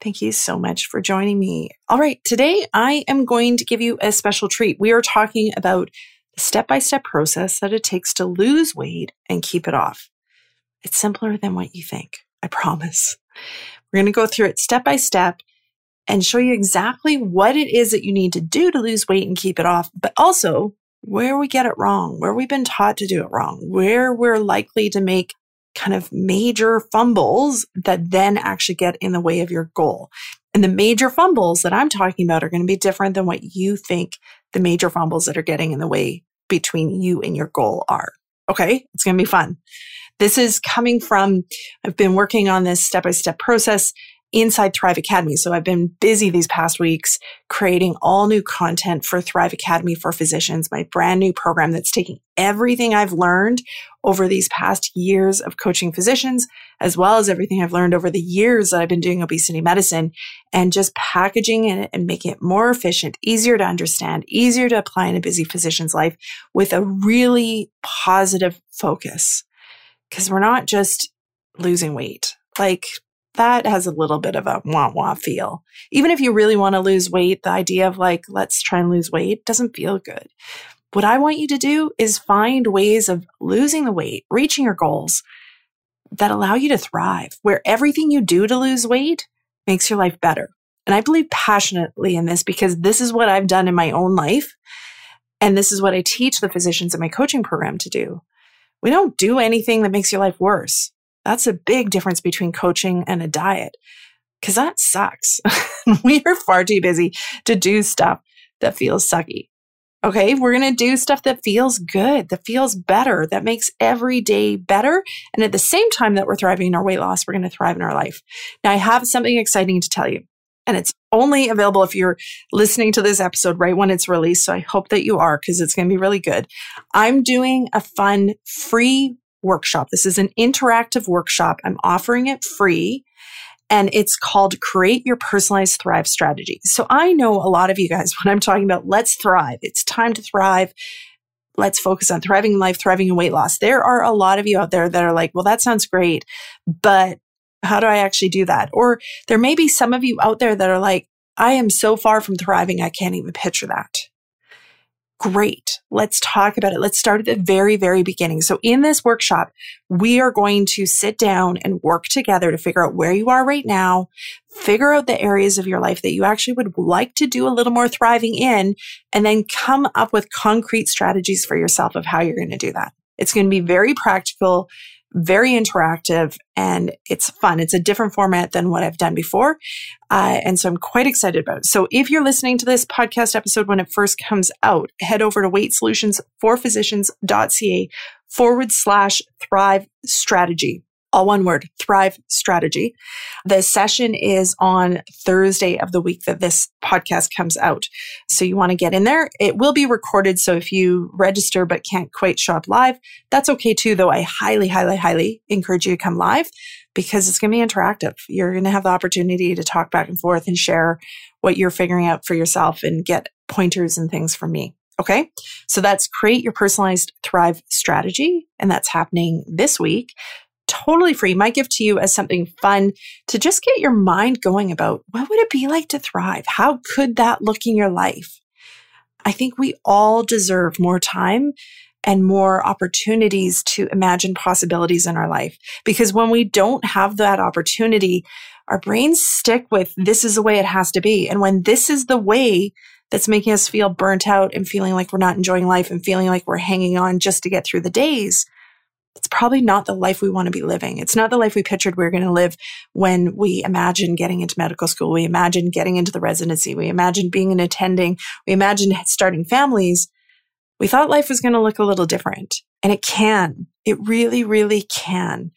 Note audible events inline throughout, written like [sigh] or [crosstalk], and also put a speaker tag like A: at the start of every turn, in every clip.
A: Thank you so much for joining me. All right, today I am going to give you a special treat. We are talking about the step by step process that it takes to lose weight and keep it off. It's simpler than what you think, I promise. We're going to go through it step by step and show you exactly what it is that you need to do to lose weight and keep it off, but also where we get it wrong, where we've been taught to do it wrong, where we're likely to make kind of major fumbles that then actually get in the way of your goal. And the major fumbles that I'm talking about are going to be different than what you think the major fumbles that are getting in the way between you and your goal are. Okay. It's going to be fun. This is coming from, I've been working on this step by step process inside Thrive Academy. So I've been busy these past weeks creating all new content for Thrive Academy for physicians, my brand new program that's taking everything I've learned over these past years of coaching physicians, as well as everything I've learned over the years that I've been doing obesity medicine and just packaging it and making it more efficient, easier to understand, easier to apply in a busy physician's life with a really positive focus. Cause we're not just losing weight. Like that has a little bit of a wah wah feel. Even if you really want to lose weight, the idea of like, let's try and lose weight doesn't feel good. What I want you to do is find ways of losing the weight, reaching your goals that allow you to thrive, where everything you do to lose weight makes your life better. And I believe passionately in this because this is what I've done in my own life. And this is what I teach the physicians in my coaching program to do. We don't do anything that makes your life worse. That's a big difference between coaching and a diet because that sucks. [laughs] we are far too busy to do stuff that feels sucky. Okay, we're going to do stuff that feels good, that feels better, that makes every day better. And at the same time that we're thriving in our weight loss, we're going to thrive in our life. Now, I have something exciting to tell you, and it's only available if you're listening to this episode right when it's released. So I hope that you are because it's going to be really good. I'm doing a fun free workshop. This is an interactive workshop. I'm offering it free and it's called Create Your Personalized Thrive Strategy. So I know a lot of you guys, [laughs] when I'm talking about let's thrive, it's time to thrive. Let's focus on thriving in life, thriving in weight loss. There are a lot of you out there that are like, well, that sounds great, but how do I actually do that? Or there may be some of you out there that are like, I am so far from thriving, I can't even picture that. Great. Let's talk about it. Let's start at the very, very beginning. So in this workshop, we are going to sit down and work together to figure out where you are right now, figure out the areas of your life that you actually would like to do a little more thriving in, and then come up with concrete strategies for yourself of how you're going to do that. It's going to be very practical very interactive and it's fun. It's a different format than what I've done before. Uh, and so I'm quite excited about it. So if you're listening to this podcast episode when it first comes out, head over to weightsolutionsforphysicians.ca forward slash thrive strategy all one word, Thrive Strategy. The session is on Thursday of the week that this podcast comes out. So you want to get in there. It will be recorded. So if you register but can't quite show up live, that's okay too, though I highly, highly, highly encourage you to come live because it's going to be interactive. You're going to have the opportunity to talk back and forth and share what you're figuring out for yourself and get pointers and things from me. Okay. So that's create your personalized thrive strategy. And that's happening this week totally free. My gift to you as something fun to just get your mind going about what would it be like to thrive? How could that look in your life? I think we all deserve more time and more opportunities to imagine possibilities in our life. Because when we don't have that opportunity, our brains stick with this is the way it has to be. And when this is the way that's making us feel burnt out and feeling like we're not enjoying life and feeling like we're hanging on just to get through the days, it's probably not the life we want to be living. It's not the life we pictured we were going to live when we imagined getting into medical school. We imagined getting into the residency. We imagined being an attending. We imagined starting families. We thought life was going to look a little different and it can. It really, really can.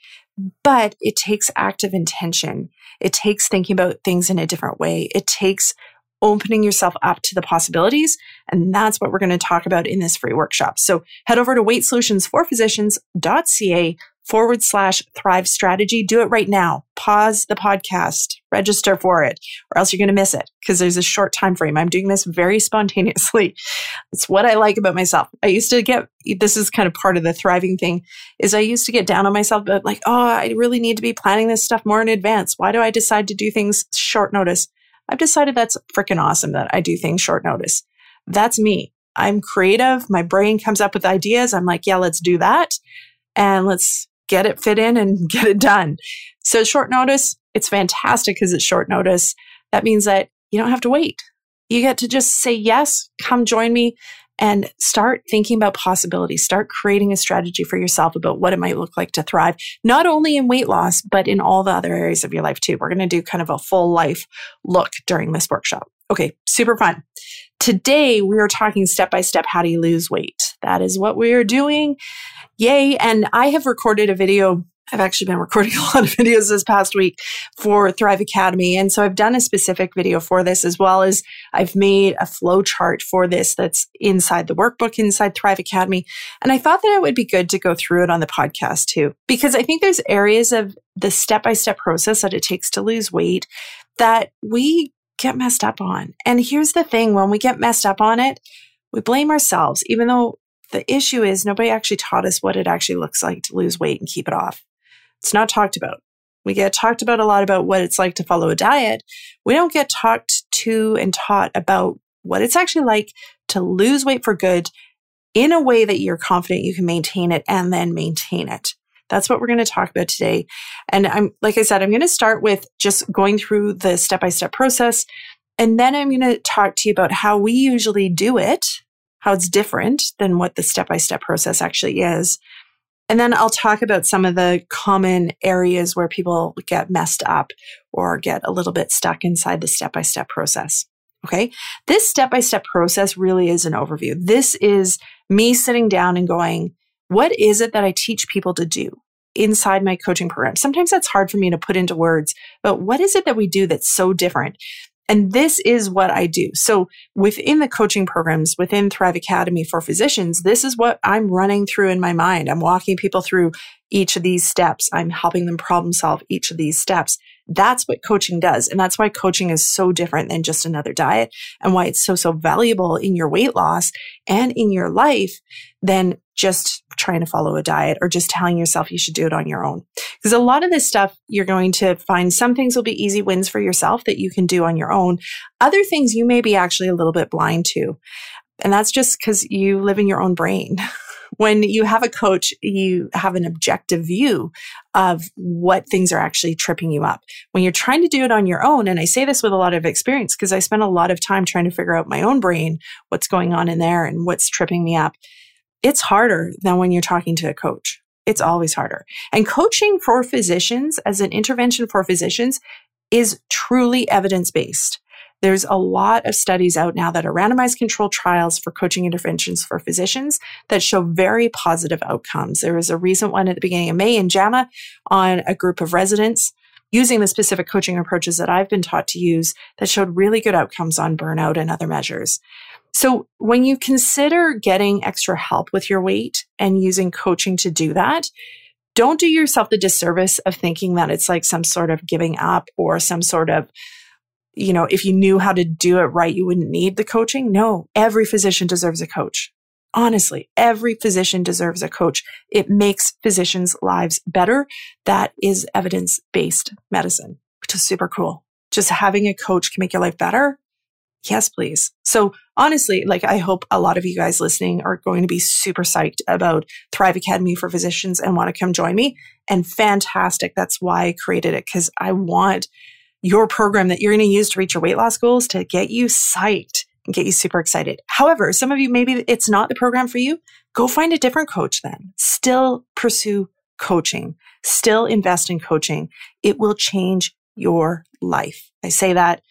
A: But it takes active intention. It takes thinking about things in a different way. It takes opening yourself up to the possibilities. And that's what we're going to talk about in this free workshop. So head over to weightsolutionsforphysicians.ca forward slash thrive strategy. Do it right now. Pause the podcast, register for it, or else you're going to miss it because there's a short time frame. I'm doing this very spontaneously. [laughs] It's what I like about myself. I used to get this is kind of part of the thriving thing is I used to get down on myself, but like, oh, I really need to be planning this stuff more in advance. Why do I decide to do things short notice? I've decided that's freaking awesome that I do things short notice. That's me. I'm creative. My brain comes up with ideas. I'm like, yeah, let's do that. And let's get it fit in and [laughs] get it done. So short notice, it's fantastic because it's short notice. That means that you don't have to wait. You get to just say yes, come join me and start thinking about possibilities. Start creating a strategy for yourself about what it might look like to thrive, not only in weight loss, but in all the other areas of your life too. We're going to do kind of a full life look during this workshop. Okay, super fun. Today, we are talking step by step how do you lose weight? That is what we are doing. Yay. And I have recorded a video I've actually been recording [laughs] a lot of videos this past week for Thrive Academy. And so I've done a specific video for this as well as I've made a flow chart for this that's inside the workbook inside Thrive Academy. And I thought that it would be good to go through it on the podcast too, because I think there's areas of the step by step process that it takes to lose weight that we get messed up on. And here's the thing when we get messed up on it, we blame ourselves, even though the issue is nobody actually taught us what it actually looks like to lose weight and keep it off. It's not talked about. We get talked about a lot about what it's like to follow a diet. We don't get talked to and taught about what it's actually like to lose weight for good in a way that you're confident you can maintain it and then maintain it. That's what we're going to talk about today. And I'm, like I said, I'm going to start with just going through the step by step process. And then I'm going to talk to you about how we usually do it, how it's different than what the step by step process actually is. And then I'll talk about some of the common areas where people get messed up or get a little bit stuck inside the step by step process. Okay. This step by step process really is an overview. This is me sitting down and going, what is it that I teach people to do inside my coaching program? Sometimes that's hard for me to put into words, but what is it that we do that's so different? And this is what I do. So within the coaching programs, within Thrive Academy for physicians, this is what I'm running through in my mind. I'm walking people through each of these steps. I'm helping them problem solve each of these steps. That's what coaching does. And that's why coaching is so different than just another diet and why it's so, so valuable in your weight loss and in your life than just trying to follow a diet or just telling yourself you should do it on your own. Because a lot of this stuff, you're going to find some things will be easy wins for yourself that you can do on your own. Other things you may be actually a little bit blind to. And that's just because you live in your own brain. [laughs] when you have a coach, you have an objective view of what things are actually tripping you up. When you're trying to do it on your own, and I say this with a lot of experience because I spent a lot of time trying to figure out my own brain, what's going on in there and what's tripping me up it's harder than when you're talking to a coach. It's always harder. And coaching for physicians as an intervention for physicians is truly evidence based. There's a lot of studies out now that are randomized controlled trials for coaching interventions for physicians that show very positive outcomes. There was a recent one at the beginning of May in JAMA on a group of residents using the specific coaching approaches that I've been taught to use that showed really good outcomes on burnout and other measures. So when you consider getting extra help with your weight and using coaching to do that, don't do yourself the disservice of thinking that it's like some sort of giving up or some sort of, you know, if you knew how to do it right, you wouldn't need the coaching. No, every physician deserves a coach. Honestly, every physician deserves a coach. It makes physicians' lives better. That is evidence based medicine, which is super cool. Just having a coach can make your life better Yes, please. So honestly, like I hope a lot of you guys listening are going to be super psyched about Thrive Academy for Physicians and want to come join me. And fantastic. That's why I created it because I want your program that you're going to use to reach your weight loss goals to get you psyched and get you super excited. However, some of you, maybe it's not the program for you. Go find a different coach then. Still pursue coaching. Still invest in coaching. It will change your life. I say that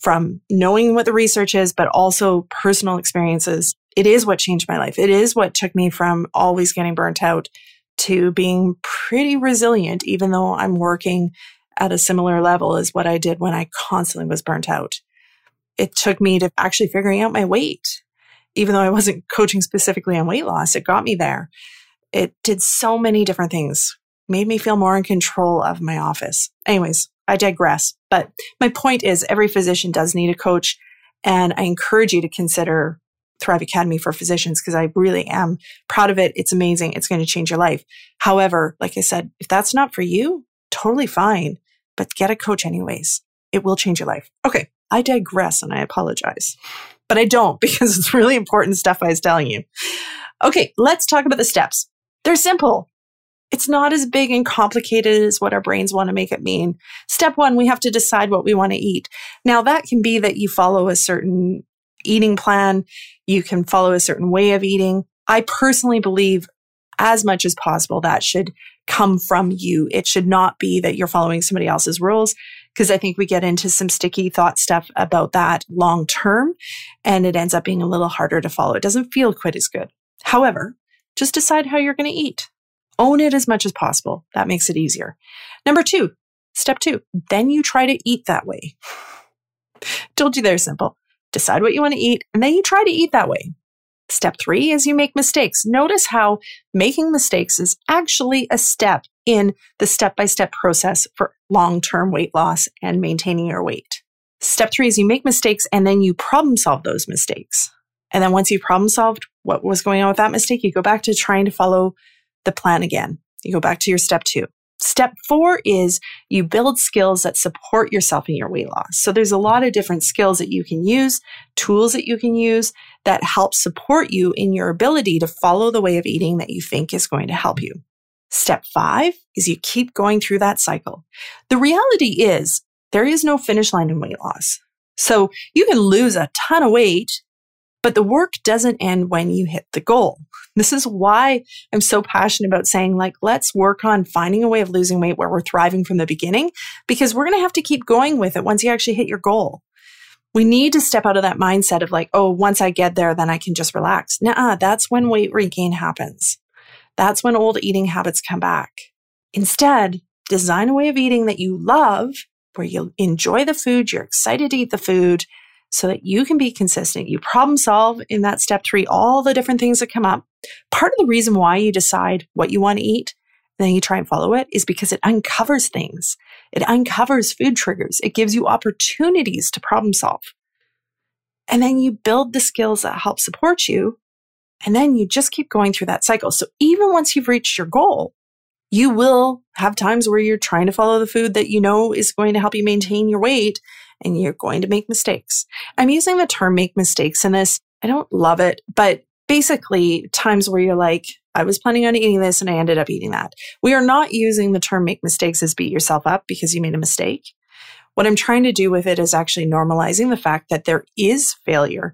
A: from knowing what the research is, but also personal experiences. It is what changed my life. It is what took me from always getting burnt out to being pretty resilient, even though I'm working at a similar level as what I did when I constantly was burnt out. It took me to actually figuring out my weight. Even though I wasn't [laughs] coaching specifically on weight loss, it got me there. It did so many different things, made me feel more in control of my office. Anyways, I digress. But my point is every physician does need a coach. And I encourage you to consider Thrive Academy for Physicians because I really am proud of it. It's amazing. It's going to change your life. However, like I said, if that's not for you, totally fine, but get a coach anyways. It will change your life. Okay. I digress and I apologize, but I don't [laughs] because it's really important stuff I was telling you. Okay. Let's talk about the steps. They're simple. It's not as big and complicated as what our brains want to make it mean. Step one, we have to decide what we want to eat. Now, that can be that you follow a certain eating plan, you can follow a certain way of eating. I personally believe as much as possible that should come from you. It should not be that you're following somebody else's rules because I think we get into some sticky thought stuff about that long term and it ends up being a little harder to follow. It doesn't feel quite as good. However, just decide how you're going to eat. Own it as much as possible. That makes it easier. Number two, step two, then you try to eat that way. [sighs] Told you they're simple. Decide what you want to eat, and then you try to eat that way. Step three is you make mistakes. Notice how making mistakes is actually a step in the step by step process for long term weight loss and maintaining your weight. Step three is you make mistakes and then you problem solve those mistakes. And then once you've problem solved what was going on with that mistake, you go back to trying to follow the plan again. You go back to your step two. Step four is you build skills that support yourself in your weight loss. So there's a lot of different skills that you can use, tools that you can use that help support you in your ability to follow the way of eating that you think is going to help you. Step five is you keep going through that cycle. The reality is there is no finish line in weight loss. So you can lose a ton of weight but the work doesn't end when you hit the goal. This is why I'm so passionate about saying, like, let's work on finding a way of losing weight where we're thriving from the beginning, because we're going to have to keep going with it once you actually hit your goal. We need to step out of that mindset of like, oh, once I get there, then I can just relax. Nah, that's when weight regain happens. That's when old eating habits come back. Instead, design a way of eating that you love, where you enjoy the food, you're excited to eat the food, so that you can be consistent. You problem solve in that step three, all the different things that come up. Part of the reason why you decide what you want to eat, and then you try and follow it is because it uncovers things. It uncovers food triggers. It gives you opportunities to problem solve. And then you build the skills that help support you. And then you just keep going through that cycle. So even once you've reached your goal, you will have times where you're trying to follow the food that you know is going to help you maintain your weight and you're going to make mistakes. I'm using the term make mistakes in this. I don't love it, but basically times where you're like, I was planning on eating this and I ended up eating that. We are not using the term make mistakes as beat yourself up because you made a mistake. What I'm trying to do with it is actually normalizing the fact that there is failure,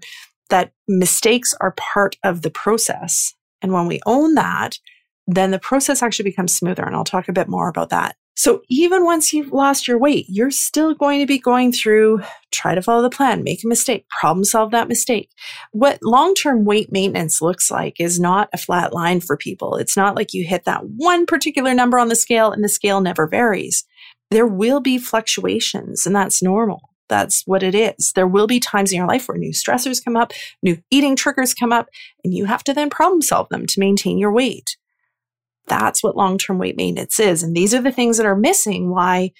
A: that mistakes are part of the process. And when we own that, then the process actually becomes smoother. And I'll talk a bit more about that so even once you've lost your weight, you're still going to be going through, try to follow the plan, make a mistake, problem solve that mistake. What long term weight maintenance looks like is not a flat line for people. It's not like you hit that one particular number on the scale and the scale never varies. There will be fluctuations and that's normal. That's what it is. There will be times in your life where new stressors come up, new eating triggers come up, and you have to then problem solve them to maintain your weight. That's what long term weight maintenance is. And these are the things that are missing why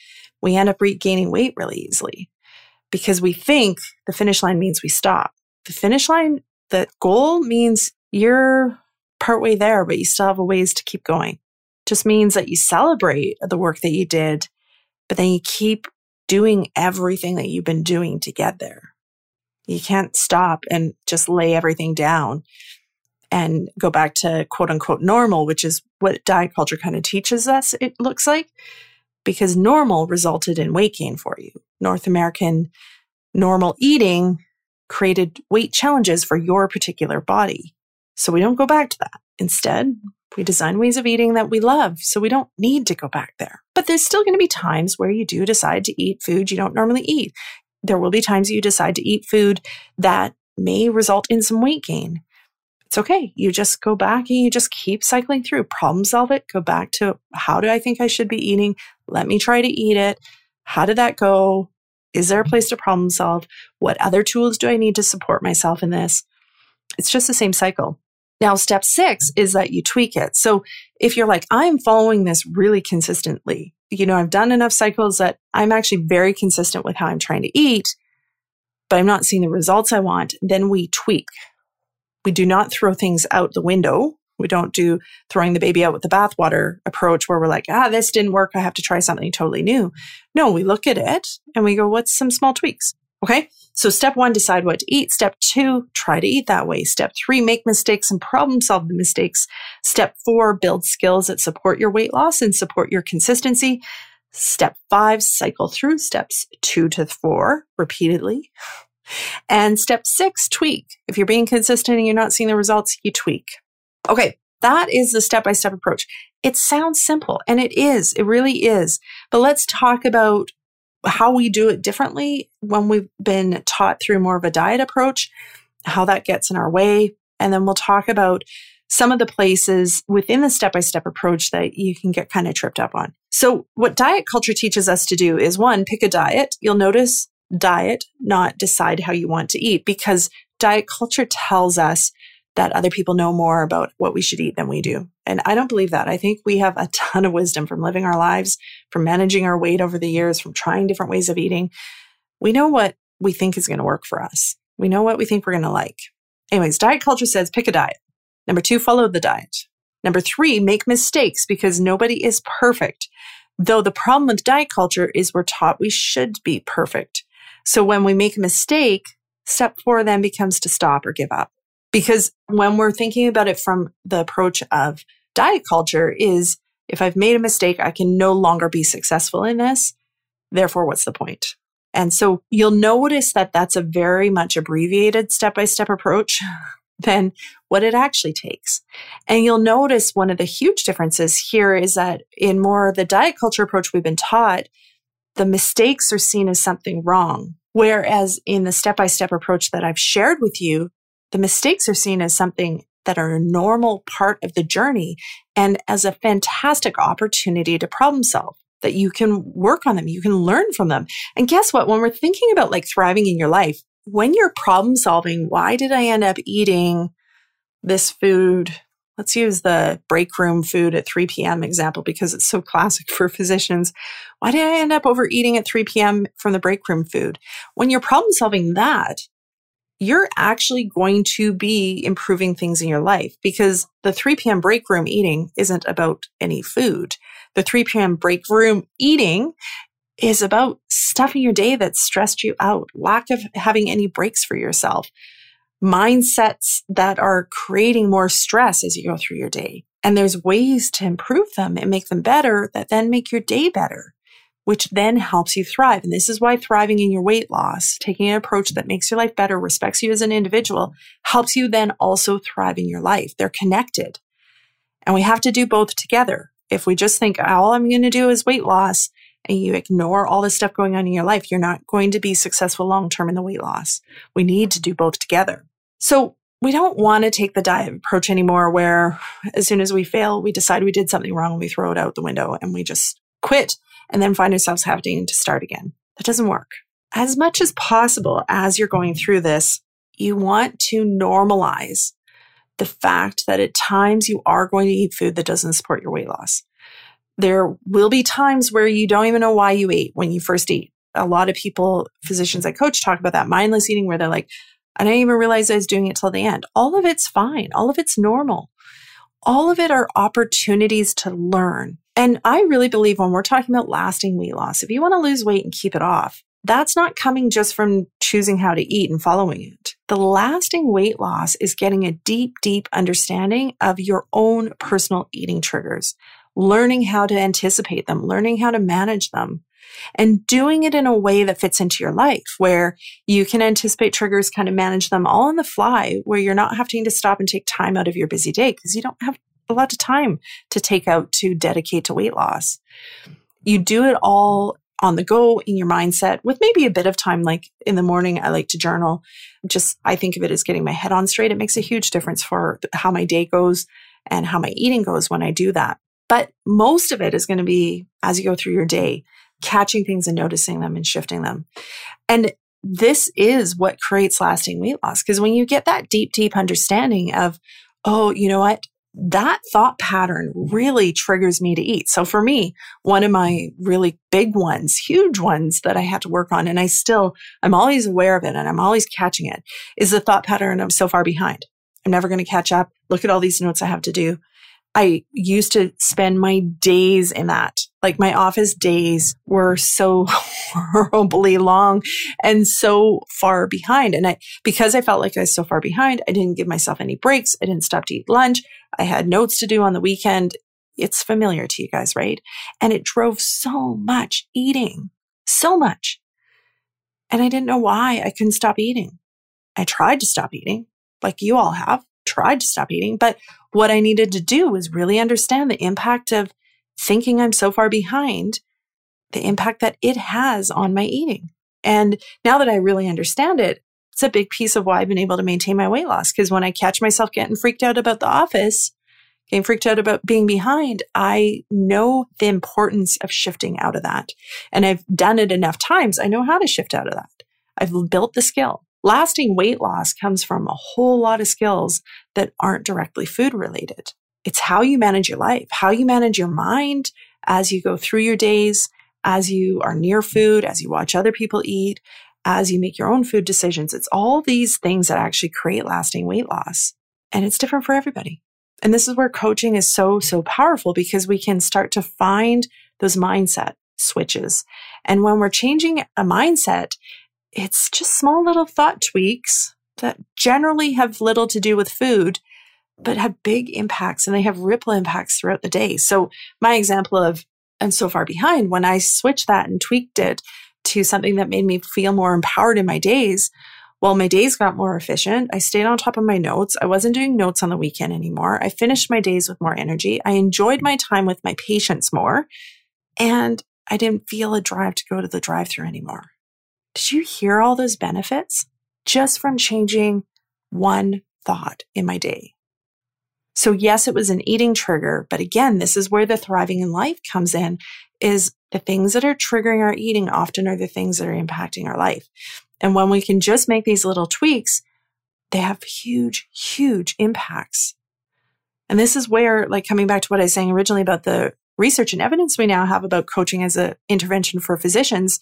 A: we end up regaining weight really easily because we think the finish line means we stop. The finish line, the goal means you're partway there, but you still have a ways to keep going. Just means that you celebrate the work that you did, but then you keep doing everything that you've been doing to get there. You can't stop and just lay everything down and go back to quote unquote normal, which is what diet culture kind of teaches us it looks like, because normal resulted in weight gain for you. North American normal eating created weight challenges for your particular body. So we don't go back to that. Instead, we design ways of eating that we love, so we don't need to go back there. But there's still going to be times where you do decide to eat food you don't normally eat. There will be times you decide to eat food that may result in some weight gain. It's okay. You just go back and you just keep cycling through, problem solve it, go back to how do I think I should be eating? Let me try to eat it. How did that go? Is there a place to problem solve? What other tools do I need to support myself in this? It's just the same cycle. Now, step six is that you tweak it. So if you're like, I'm following this really consistently, you know, I've done enough cycles that I'm actually very consistent with how I'm trying to eat, but I'm not seeing the results I want, then we tweak. We do not throw things out the window. We don't do throwing the baby out with the bathwater approach where we're like, ah, this didn't work. I have to try something totally new. No, we look at it and we go, what's some small tweaks? Okay. So step one, decide what to eat. Step two, try to eat that way. Step three, make mistakes and problem solve the mistakes. Step four, build skills that support your weight loss and support your consistency. Step five, cycle through steps two to four repeatedly. And step six, tweak. If you're being consistent and you're not seeing the results, you tweak. Okay. That is the step by step approach. It sounds simple and it is. It really is. But let's talk about how we do it differently when we've been taught through more of a diet approach, how that gets in our way. And then we'll talk about some of the places within the step by step approach that you can get kind of tripped up on. So, what diet culture teaches us to do is one, pick a diet. You'll notice diet, not decide how you want to eat, because diet culture tells us that other people know more about what we should eat than we do. And I don't believe that. I think we have a [laughs] ton of wisdom from living our lives, from managing our weight over the years, from trying different ways of eating. We know what we think is going to work for us. We know what we think we're going to like. Anyways, diet culture says pick a diet. Number two, follow the diet. Number three, make mistakes because nobody is perfect. Though the problem with diet culture is we're taught we should be perfect. So when we make a mistake, step four then becomes to stop or give up. Because when we're thinking about it from the approach of diet culture is if I've made a mistake, I can no longer be successful in this. Therefore, what's the point? And so you'll notice that that's a very much abbreviated step by step approach [laughs] than what it actually takes. And you'll notice one of the huge differences here is that in more of the diet culture approach we've been taught, the mistakes are seen as something wrong. Whereas in the step by step approach that I've shared with you, the mistakes are seen as something that are a normal part of the journey and as a fantastic opportunity to problem solve that you can work on them, you can learn from them. And guess what? When we're thinking about like thriving in your life, when you're problem solving, why did I end up eating this food? Let's use the break room food at 3 p.m. example because it's so classic [laughs] for physicians. Why did I end up overeating at 3 p.m. from the break room food? When you're problem solving that, you're actually going to be improving things in your life because the 3 p.m. break room eating isn't about any food. The 3 p.m. break room eating is about stuffing your day that stressed you out, lack of having any breaks for yourself, mindsets that are creating more stress as you go through your day. And there's ways to improve them and make them better that then make your day better which then helps you thrive. And this is why thriving in your weight loss, taking an approach that makes your life better, respects you as an individual, helps you then also thrive in your life. They're connected. And we have to do both together. If we just think all I'm going to do is weight loss and you ignore all the stuff going on in your life, you're not going to be successful long term in the weight loss. We need to do both together. So we don't want to take the diet approach anymore where as soon as we fail, we decide we did something wrong and we throw it out the window and we just quit and then find ourselves having to start again. That doesn't work. As much as possible, as you're going through this, you want to normalize the fact that at times you are going to eat food that doesn't support your weight loss. There will be times where you don't even know why you ate when you first eat. A lot of people, physicians I coach, talk about that mindless eating where they're like, I didn't even realize I was doing it till the end. All of it's fine. All of it's normal. All of it are opportunities to learn. And I really believe when we're talking about lasting weight loss, if you want to lose weight and keep it off, that's not coming just from choosing how to eat and following it. The lasting weight loss is getting a deep, deep understanding of your own personal eating triggers, learning how to anticipate them, learning how to manage them, and doing it in a way that fits into your life where you can anticipate triggers, kind of manage them all on the fly, where you're not having to stop and take time out of your busy day because you don't have a lot of time to take out to dedicate to weight loss. You do it all on the go in your mindset with maybe a bit of time. Like in the morning, I like to journal. Just, I think of it as getting my head on straight. It makes a huge difference for how my day goes and how my eating goes when I do that. But most of it is going to be as you go through your day, catching things and noticing them and shifting them. And this is what creates lasting weight loss. Because when you get that deep, deep understanding of, oh, you know what? That thought pattern really triggers me to eat. So for me, one of my really big ones, huge ones that I had to work on, and I still, I'm always aware of it and I'm always catching it, is the thought pattern of so far behind. I'm never going to catch up. Look at all these notes I have to do. I used to spend my days in that. Like my office days were so [laughs] horribly long and so far behind. And I, because I felt like I was so far behind, I didn't give myself any breaks. I didn't stop to eat lunch. I had notes to do on the weekend. It's familiar to you guys, right? And it drove so much eating, so much. And I didn't know why I couldn't stop eating. I tried to stop eating like you all have tried to stop eating. But what I needed to do was really understand the impact of thinking I'm so far behind, the impact that it has on my eating. And now that I really understand it, it's a big piece of why I've been able to maintain my weight loss. Because when I catch myself getting freaked out about the office, getting freaked out about being behind, I know the importance of shifting out of that. And I've done it enough times. I know how to shift out of that. I've built the skill. Lasting weight loss comes from a whole lot of skills that aren't directly food related. It's how you manage your life, how you manage your mind as you go through your days, as you are near food, as you watch other people eat, as you make your own food decisions. It's all these things that actually create lasting weight loss. And it's different for everybody. And this is where coaching is so, so powerful because we can start to find those mindset switches. And when we're changing a mindset, it's just small little thought tweaks that generally have little to do with food, but have big impacts and they have ripple impacts throughout the day. So, my example of I'm so far behind, when I switched that and tweaked it to something that made me feel more empowered in my days, well, my days got more efficient. I stayed on top of my notes. I wasn't doing notes on the weekend anymore. I finished my days with more energy. I enjoyed my time with my patients more. And I didn't feel a drive to go to the drive through anymore. Did you hear all those benefits just from changing one thought in my day? So yes, it was an eating trigger, but again, this is where the thriving in life comes in is the things that are triggering our eating often are the things that are impacting our life. And when we can just make these little tweaks, they have huge, huge impacts. And this is where, like coming back to what I was saying originally about the research and evidence we now have about coaching as an intervention for physicians,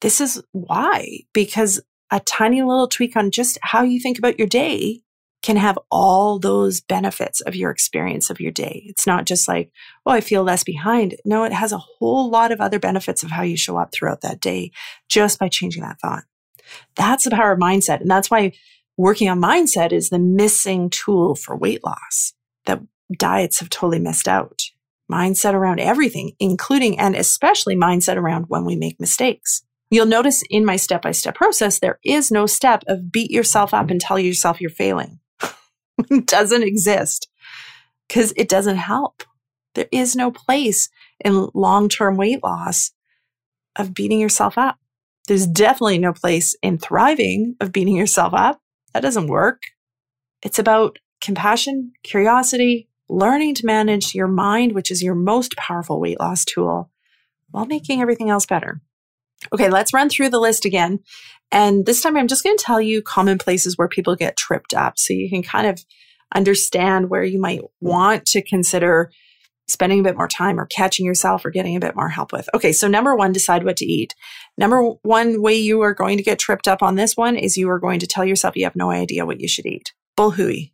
A: this is why, because a tiny little tweak on just how you think about your day can have all those benefits of your experience of your day. It's not just like, oh, I feel less behind. No, it has a whole lot of other benefits of how you show up throughout that day just by changing that thought. That's the power of mindset. And that's why working on mindset is the missing tool for weight loss that diets have totally missed out. Mindset around everything, including and especially mindset around when we make mistakes. You'll notice in my step by step process, there is no step of beat yourself up and tell yourself you're failing. it [laughs] doesn't exist because it doesn't help. There is no place in long term weight loss of beating yourself up. There's definitely no place in thriving of beating yourself up. That doesn't work. It's about compassion, curiosity, learning to manage your mind, which is your most powerful weight loss tool, while making everything else better. Okay, let's run through the list again. And this time I'm just going to tell you common places where people get tripped up so you can kind of understand where you might want to consider spending a bit more time or catching yourself or getting a bit more help with. Okay, so number one, decide what to eat. Number one way you are going to get tripped up on this one is you are going to tell yourself you have no idea what you should eat. Bull [laughs] hooey.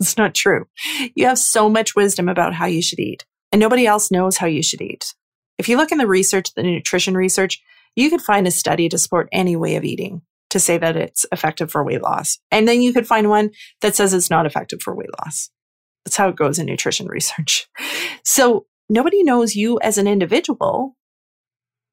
A: it's not true. You have so much wisdom about how you should eat, and nobody else knows how you should eat. If you look in the research, the nutrition research, you could find a study to support any way of eating to say that it's effective for weight loss. And then you could find one that says it's not effective for weight loss. That's how it goes in nutrition [laughs] research. So nobody knows you as an individual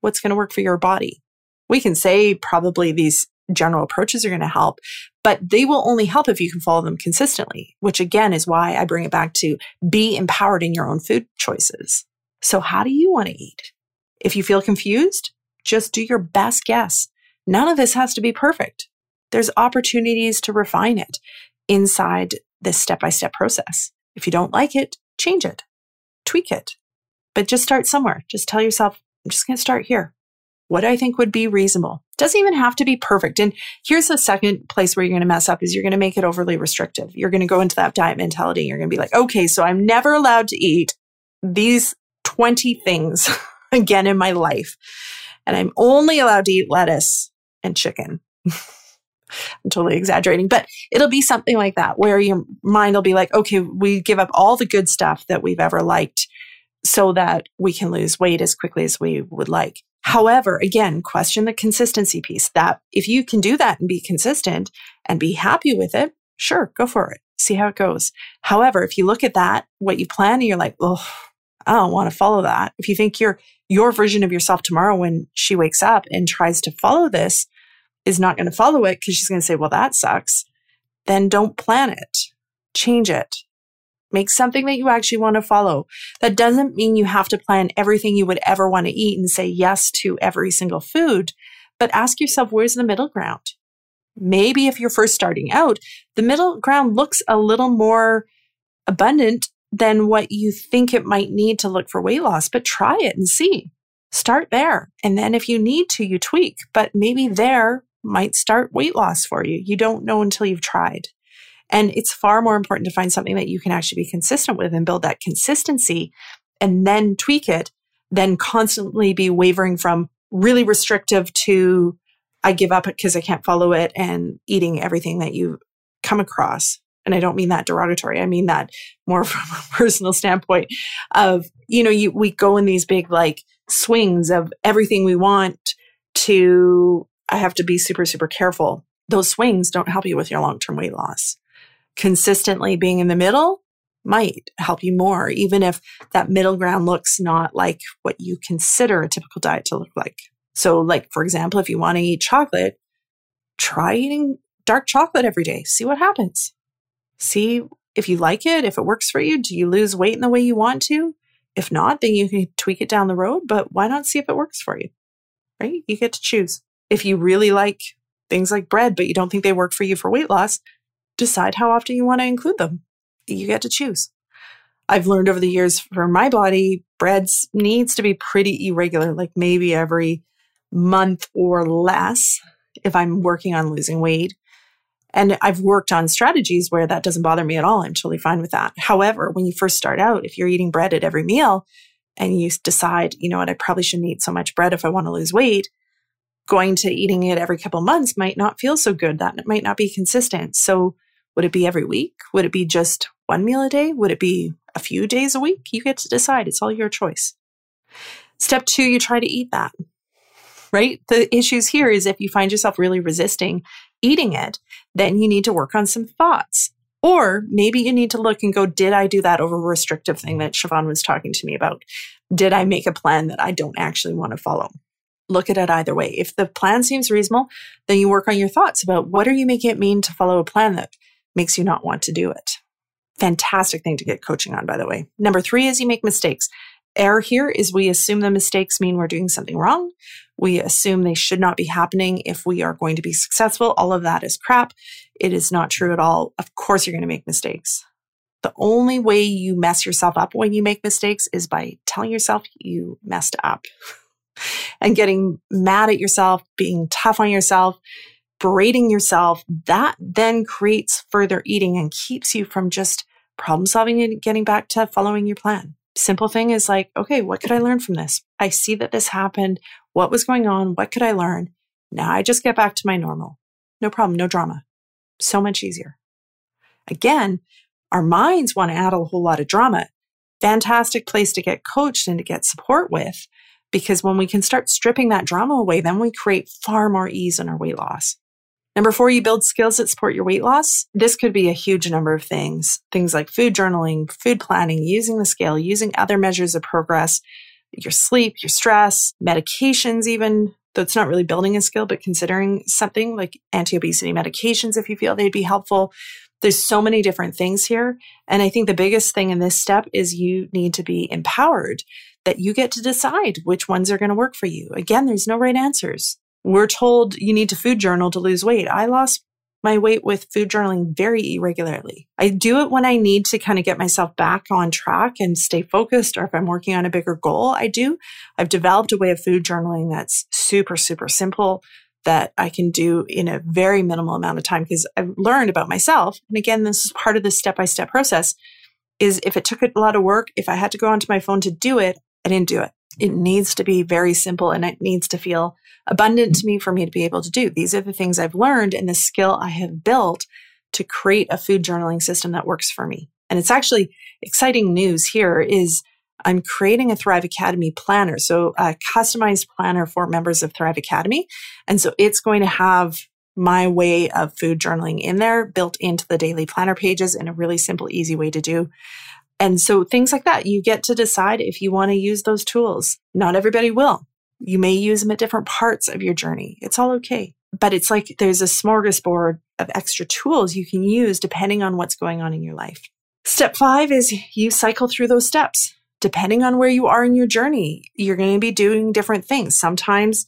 A: what's going to work for your body. We can say probably these general approaches are going to help, but they will only help if you can follow them consistently, which again is why I bring it back to be empowered in your own food choices. So how do you want to eat? If you feel confused, just do your best guess. None of this has to be perfect. There's opportunities to refine it inside this step by step process. If you don't like it, change it, tweak it, but just start somewhere. Just tell yourself, I'm just going to start here. What I think would be reasonable. Doesn't even have to be perfect. And here's the second place where you're going to mess up is you're going to make it overly restrictive. You're going to go into that diet mentality. You're going to be like, okay, so I'm never allowed to eat these 20 things [laughs] again in my life. And I'm only allowed to eat lettuce and chicken. [laughs] I'm totally exaggerating, but it'll be something like that where your mind will be like, okay, we give up all the good stuff that we've ever liked so that we can lose weight as quickly as we would like. However, again, question the consistency piece that if you can do that and be consistent and be happy with it, sure, go for it. See how it goes. However, if you look at that, what you plan and you're like, oh, I don't want to follow that. If you think your your version of yourself tomorrow when she wakes up and tries to follow this is not going to follow it because she's going to say, well, that sucks, then don't plan it. Change it. Make something that you actually want to follow. That doesn't mean you have to plan everything you would ever want to eat and say yes to every single food, but ask yourself, where's the middle ground? Maybe if you're first starting out, the middle ground looks a little more abundant than what you think it might need to look for weight loss, but try it and see. Start there. And then if you need to, you tweak, but maybe there might start weight loss for you. You don't know until you've tried. And it's far more important to find something that you can actually be consistent with and build that consistency and then tweak it than constantly be wavering from really restrictive to I give up because I can't follow it and eating everything that you come across. And I don't mean that derogatory. I mean that more [laughs] from a personal standpoint of, you know, you, we go in these big like swings of everything we want to, I have to be super, super careful. Those swings don't help you with your long term weight loss consistently being in the middle might help you more, even if that middle ground looks not like what you consider a typical diet to look like. So, like, for example, if you want to eat chocolate, try eating dark chocolate every day. See what happens. See if you like it, if it works for you. Do you lose weight in the way you want to? If not, then you can tweak it down the road, but why not see if it works for you? Right? You get to choose. If you really like things like bread, but you don't think they work for you for weight loss, decide how often you want to include them. You get to choose. I've learned over the years for my body, breads needs to be pretty irregular, like maybe every month or less if I'm working on losing weight. And I've worked on strategies where that doesn't bother me at all. I'm totally fine with that. However, when you first start out, if you're eating bread at every meal and you decide, you know what, I probably shouldn't eat so much bread if I want to lose weight, going to eating it every couple months might not feel so good. That might not be consistent. So would it be every week? Would it be just one meal a day? Would it be a few days a week? You get to decide. It's all your choice. Step two, you try to eat that, right? The issues here is if you find yourself really resisting eating it, then you need to work on some thoughts. Or maybe you need to look and go, did I do that over restrictive thing that Siobhan was talking to me about? Did I make a plan that I don't actually want to follow? Look at it either way. If the plan seems reasonable, then you work on your thoughts about what are you making it mean to follow a plan that makes you not want to do it. Fantastic thing to get coaching on, by the way. Number three is you make mistakes. Error here is we assume the mistakes mean we're doing something wrong. We assume they should not be happening if we are going to be successful. All of that is crap. It is not true at all. Of course, you're going to make mistakes. The only way you mess yourself up when you make mistakes is by telling yourself you messed up [laughs] and getting mad at yourself, being tough on yourself, berating yourself, that then creates further eating and keeps you from just problem solving and getting back to following your plan. Simple thing is like, okay, what could I learn from this? I see that this happened. What was going on? What could I learn? Now I just get back to my normal. No problem, no drama. So much easier. Again, our minds want to add a whole lot of drama. Fantastic place to get coached and to get support with. Because when we can start stripping that drama away, then we create far more ease in our weight loss. Number four, you build skills that support your weight loss. This could be a huge number of things. Things like food journaling, food planning, using the scale, using other measures of progress, your sleep, your stress, medications, even though it's not really building a skill, but considering something like anti obesity medications if you feel they'd be helpful. There's so many different things here. And I think the biggest thing in this step is you need to be empowered that you get to decide which ones are going to work for you. Again, there's no right answers. We're told you need to food journal to lose weight. I lost my weight with food journaling very irregularly. I do it when I need to kind of get myself back on track and stay focused, or if I'm working on a bigger goal, I do. I've developed a way of food journaling that's super, super simple that I can do in a very minimal amount of time because I've learned about myself. And again, this is part of the step by step process is if it took a lot of work, if I had to go onto my phone to do it, I didn't do it. It needs to be very simple and it needs to feel abundant to me for me to be able to do. These are the things I've learned and the skill I have built to create a food journaling system that works for me. And it's actually exciting news here is I'm creating a Thrive Academy planner. So a customized planner for members of Thrive Academy. And so it's going to have my way of food journaling in there built into the daily planner pages in a really simple, easy way to do. And so things like that, you get to decide if you want to use those tools. Not everybody will. You may use them at different parts of your journey. It's all okay. But it's like there's a smorgasbord of extra tools you can use depending on what's going on in your life. Step five is you cycle through those steps. Depending on where you are in your journey, you're going to be doing different things. Sometimes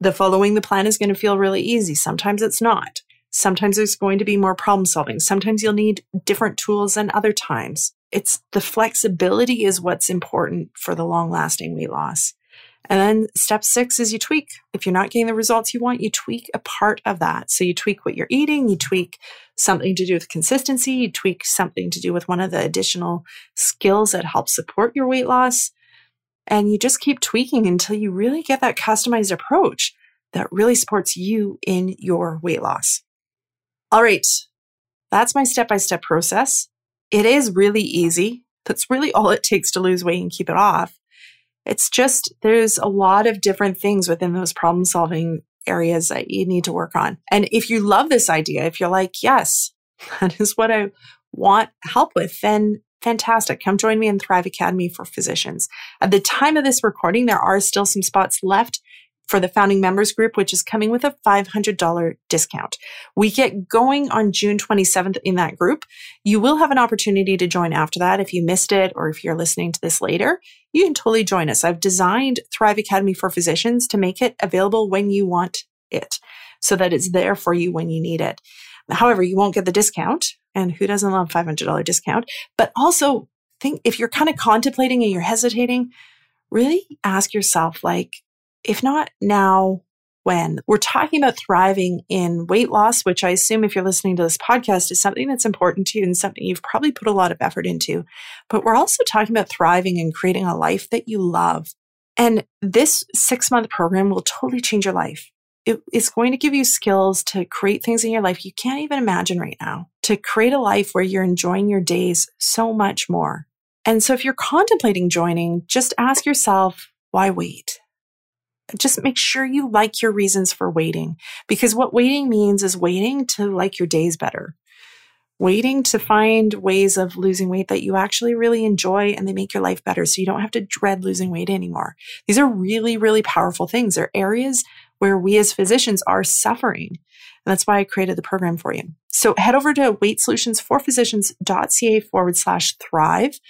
A: the following the plan is going to feel really easy. Sometimes it's not. Sometimes there's going to be more problem solving. Sometimes you'll need different tools than other times. It's the flexibility is what's important for the long lasting weight loss. And then step six is you tweak. If you're not getting the results you want, you tweak a part of that. So you tweak what you're eating, you tweak something to do with consistency, you tweak something to do with one of the additional skills that help support your weight loss. And you just keep tweaking until you really get that customized approach that really supports you in your weight loss. All right. That's my step by step process. It is really easy. That's really all it takes to lose weight and keep it off. It's just there's a lot of different things within those problem solving areas that you need to work on. And if you love this idea, if you're like, yes, [laughs] that is what I want help with, then fantastic. Come join me in Thrive Academy for Physicians. At the time of this recording, there are still some spots left for the founding members group, which is coming with a $500 discount. We get going on June 27th in that group. You will have an opportunity to join after that. If you missed it or if you're listening to this later, you can totally join us. I've designed Thrive Academy for Physicians to make it available when you want it so that it's there for you when you need it. However, you won't get the discount. And who doesn't love $500 discount? But also think if you're kind of contemplating and you're hesitating, really ask yourself, like, if not now, when? We're talking about thriving in weight loss, which I assume if you're listening to this podcast is something that's important to you and something you've probably put a lot of effort into. But we're also talking about thriving and creating a life that you love. And this six month program will totally change your life. It is going to give you skills to create things in your life you can't even imagine right now, to create a life where you're enjoying your days so much more. And so if you're contemplating joining, just ask yourself, why wait? Just make sure you like your reasons for waiting because what waiting means is waiting to like your days better. Waiting to find ways of losing weight that you actually really enjoy and they make your life better so you don't have to dread losing weight anymore. These are really, really powerful things. They're areas where we as physicians are suffering. And that's why I created the program for you. So head over to weightsolutionsforphysicians.ca forward slash thrive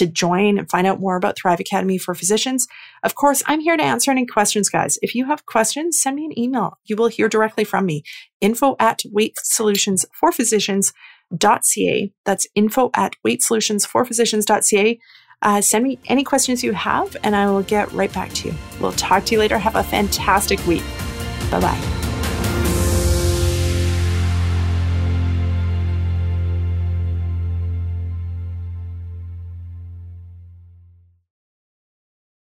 A: to join and find out more about Thrive Academy for Physicians. Of course, I'm here to answer any questions, guys. If you have questions, send me an email. You will hear directly from me. Info at weightsolutionsforphysicians.ca. That's info at weightsolutionsforphysicians.ca. Uh, send me any questions you have, and I will get right back to you. We'll talk to you later. Have a fantastic week. Bye bye.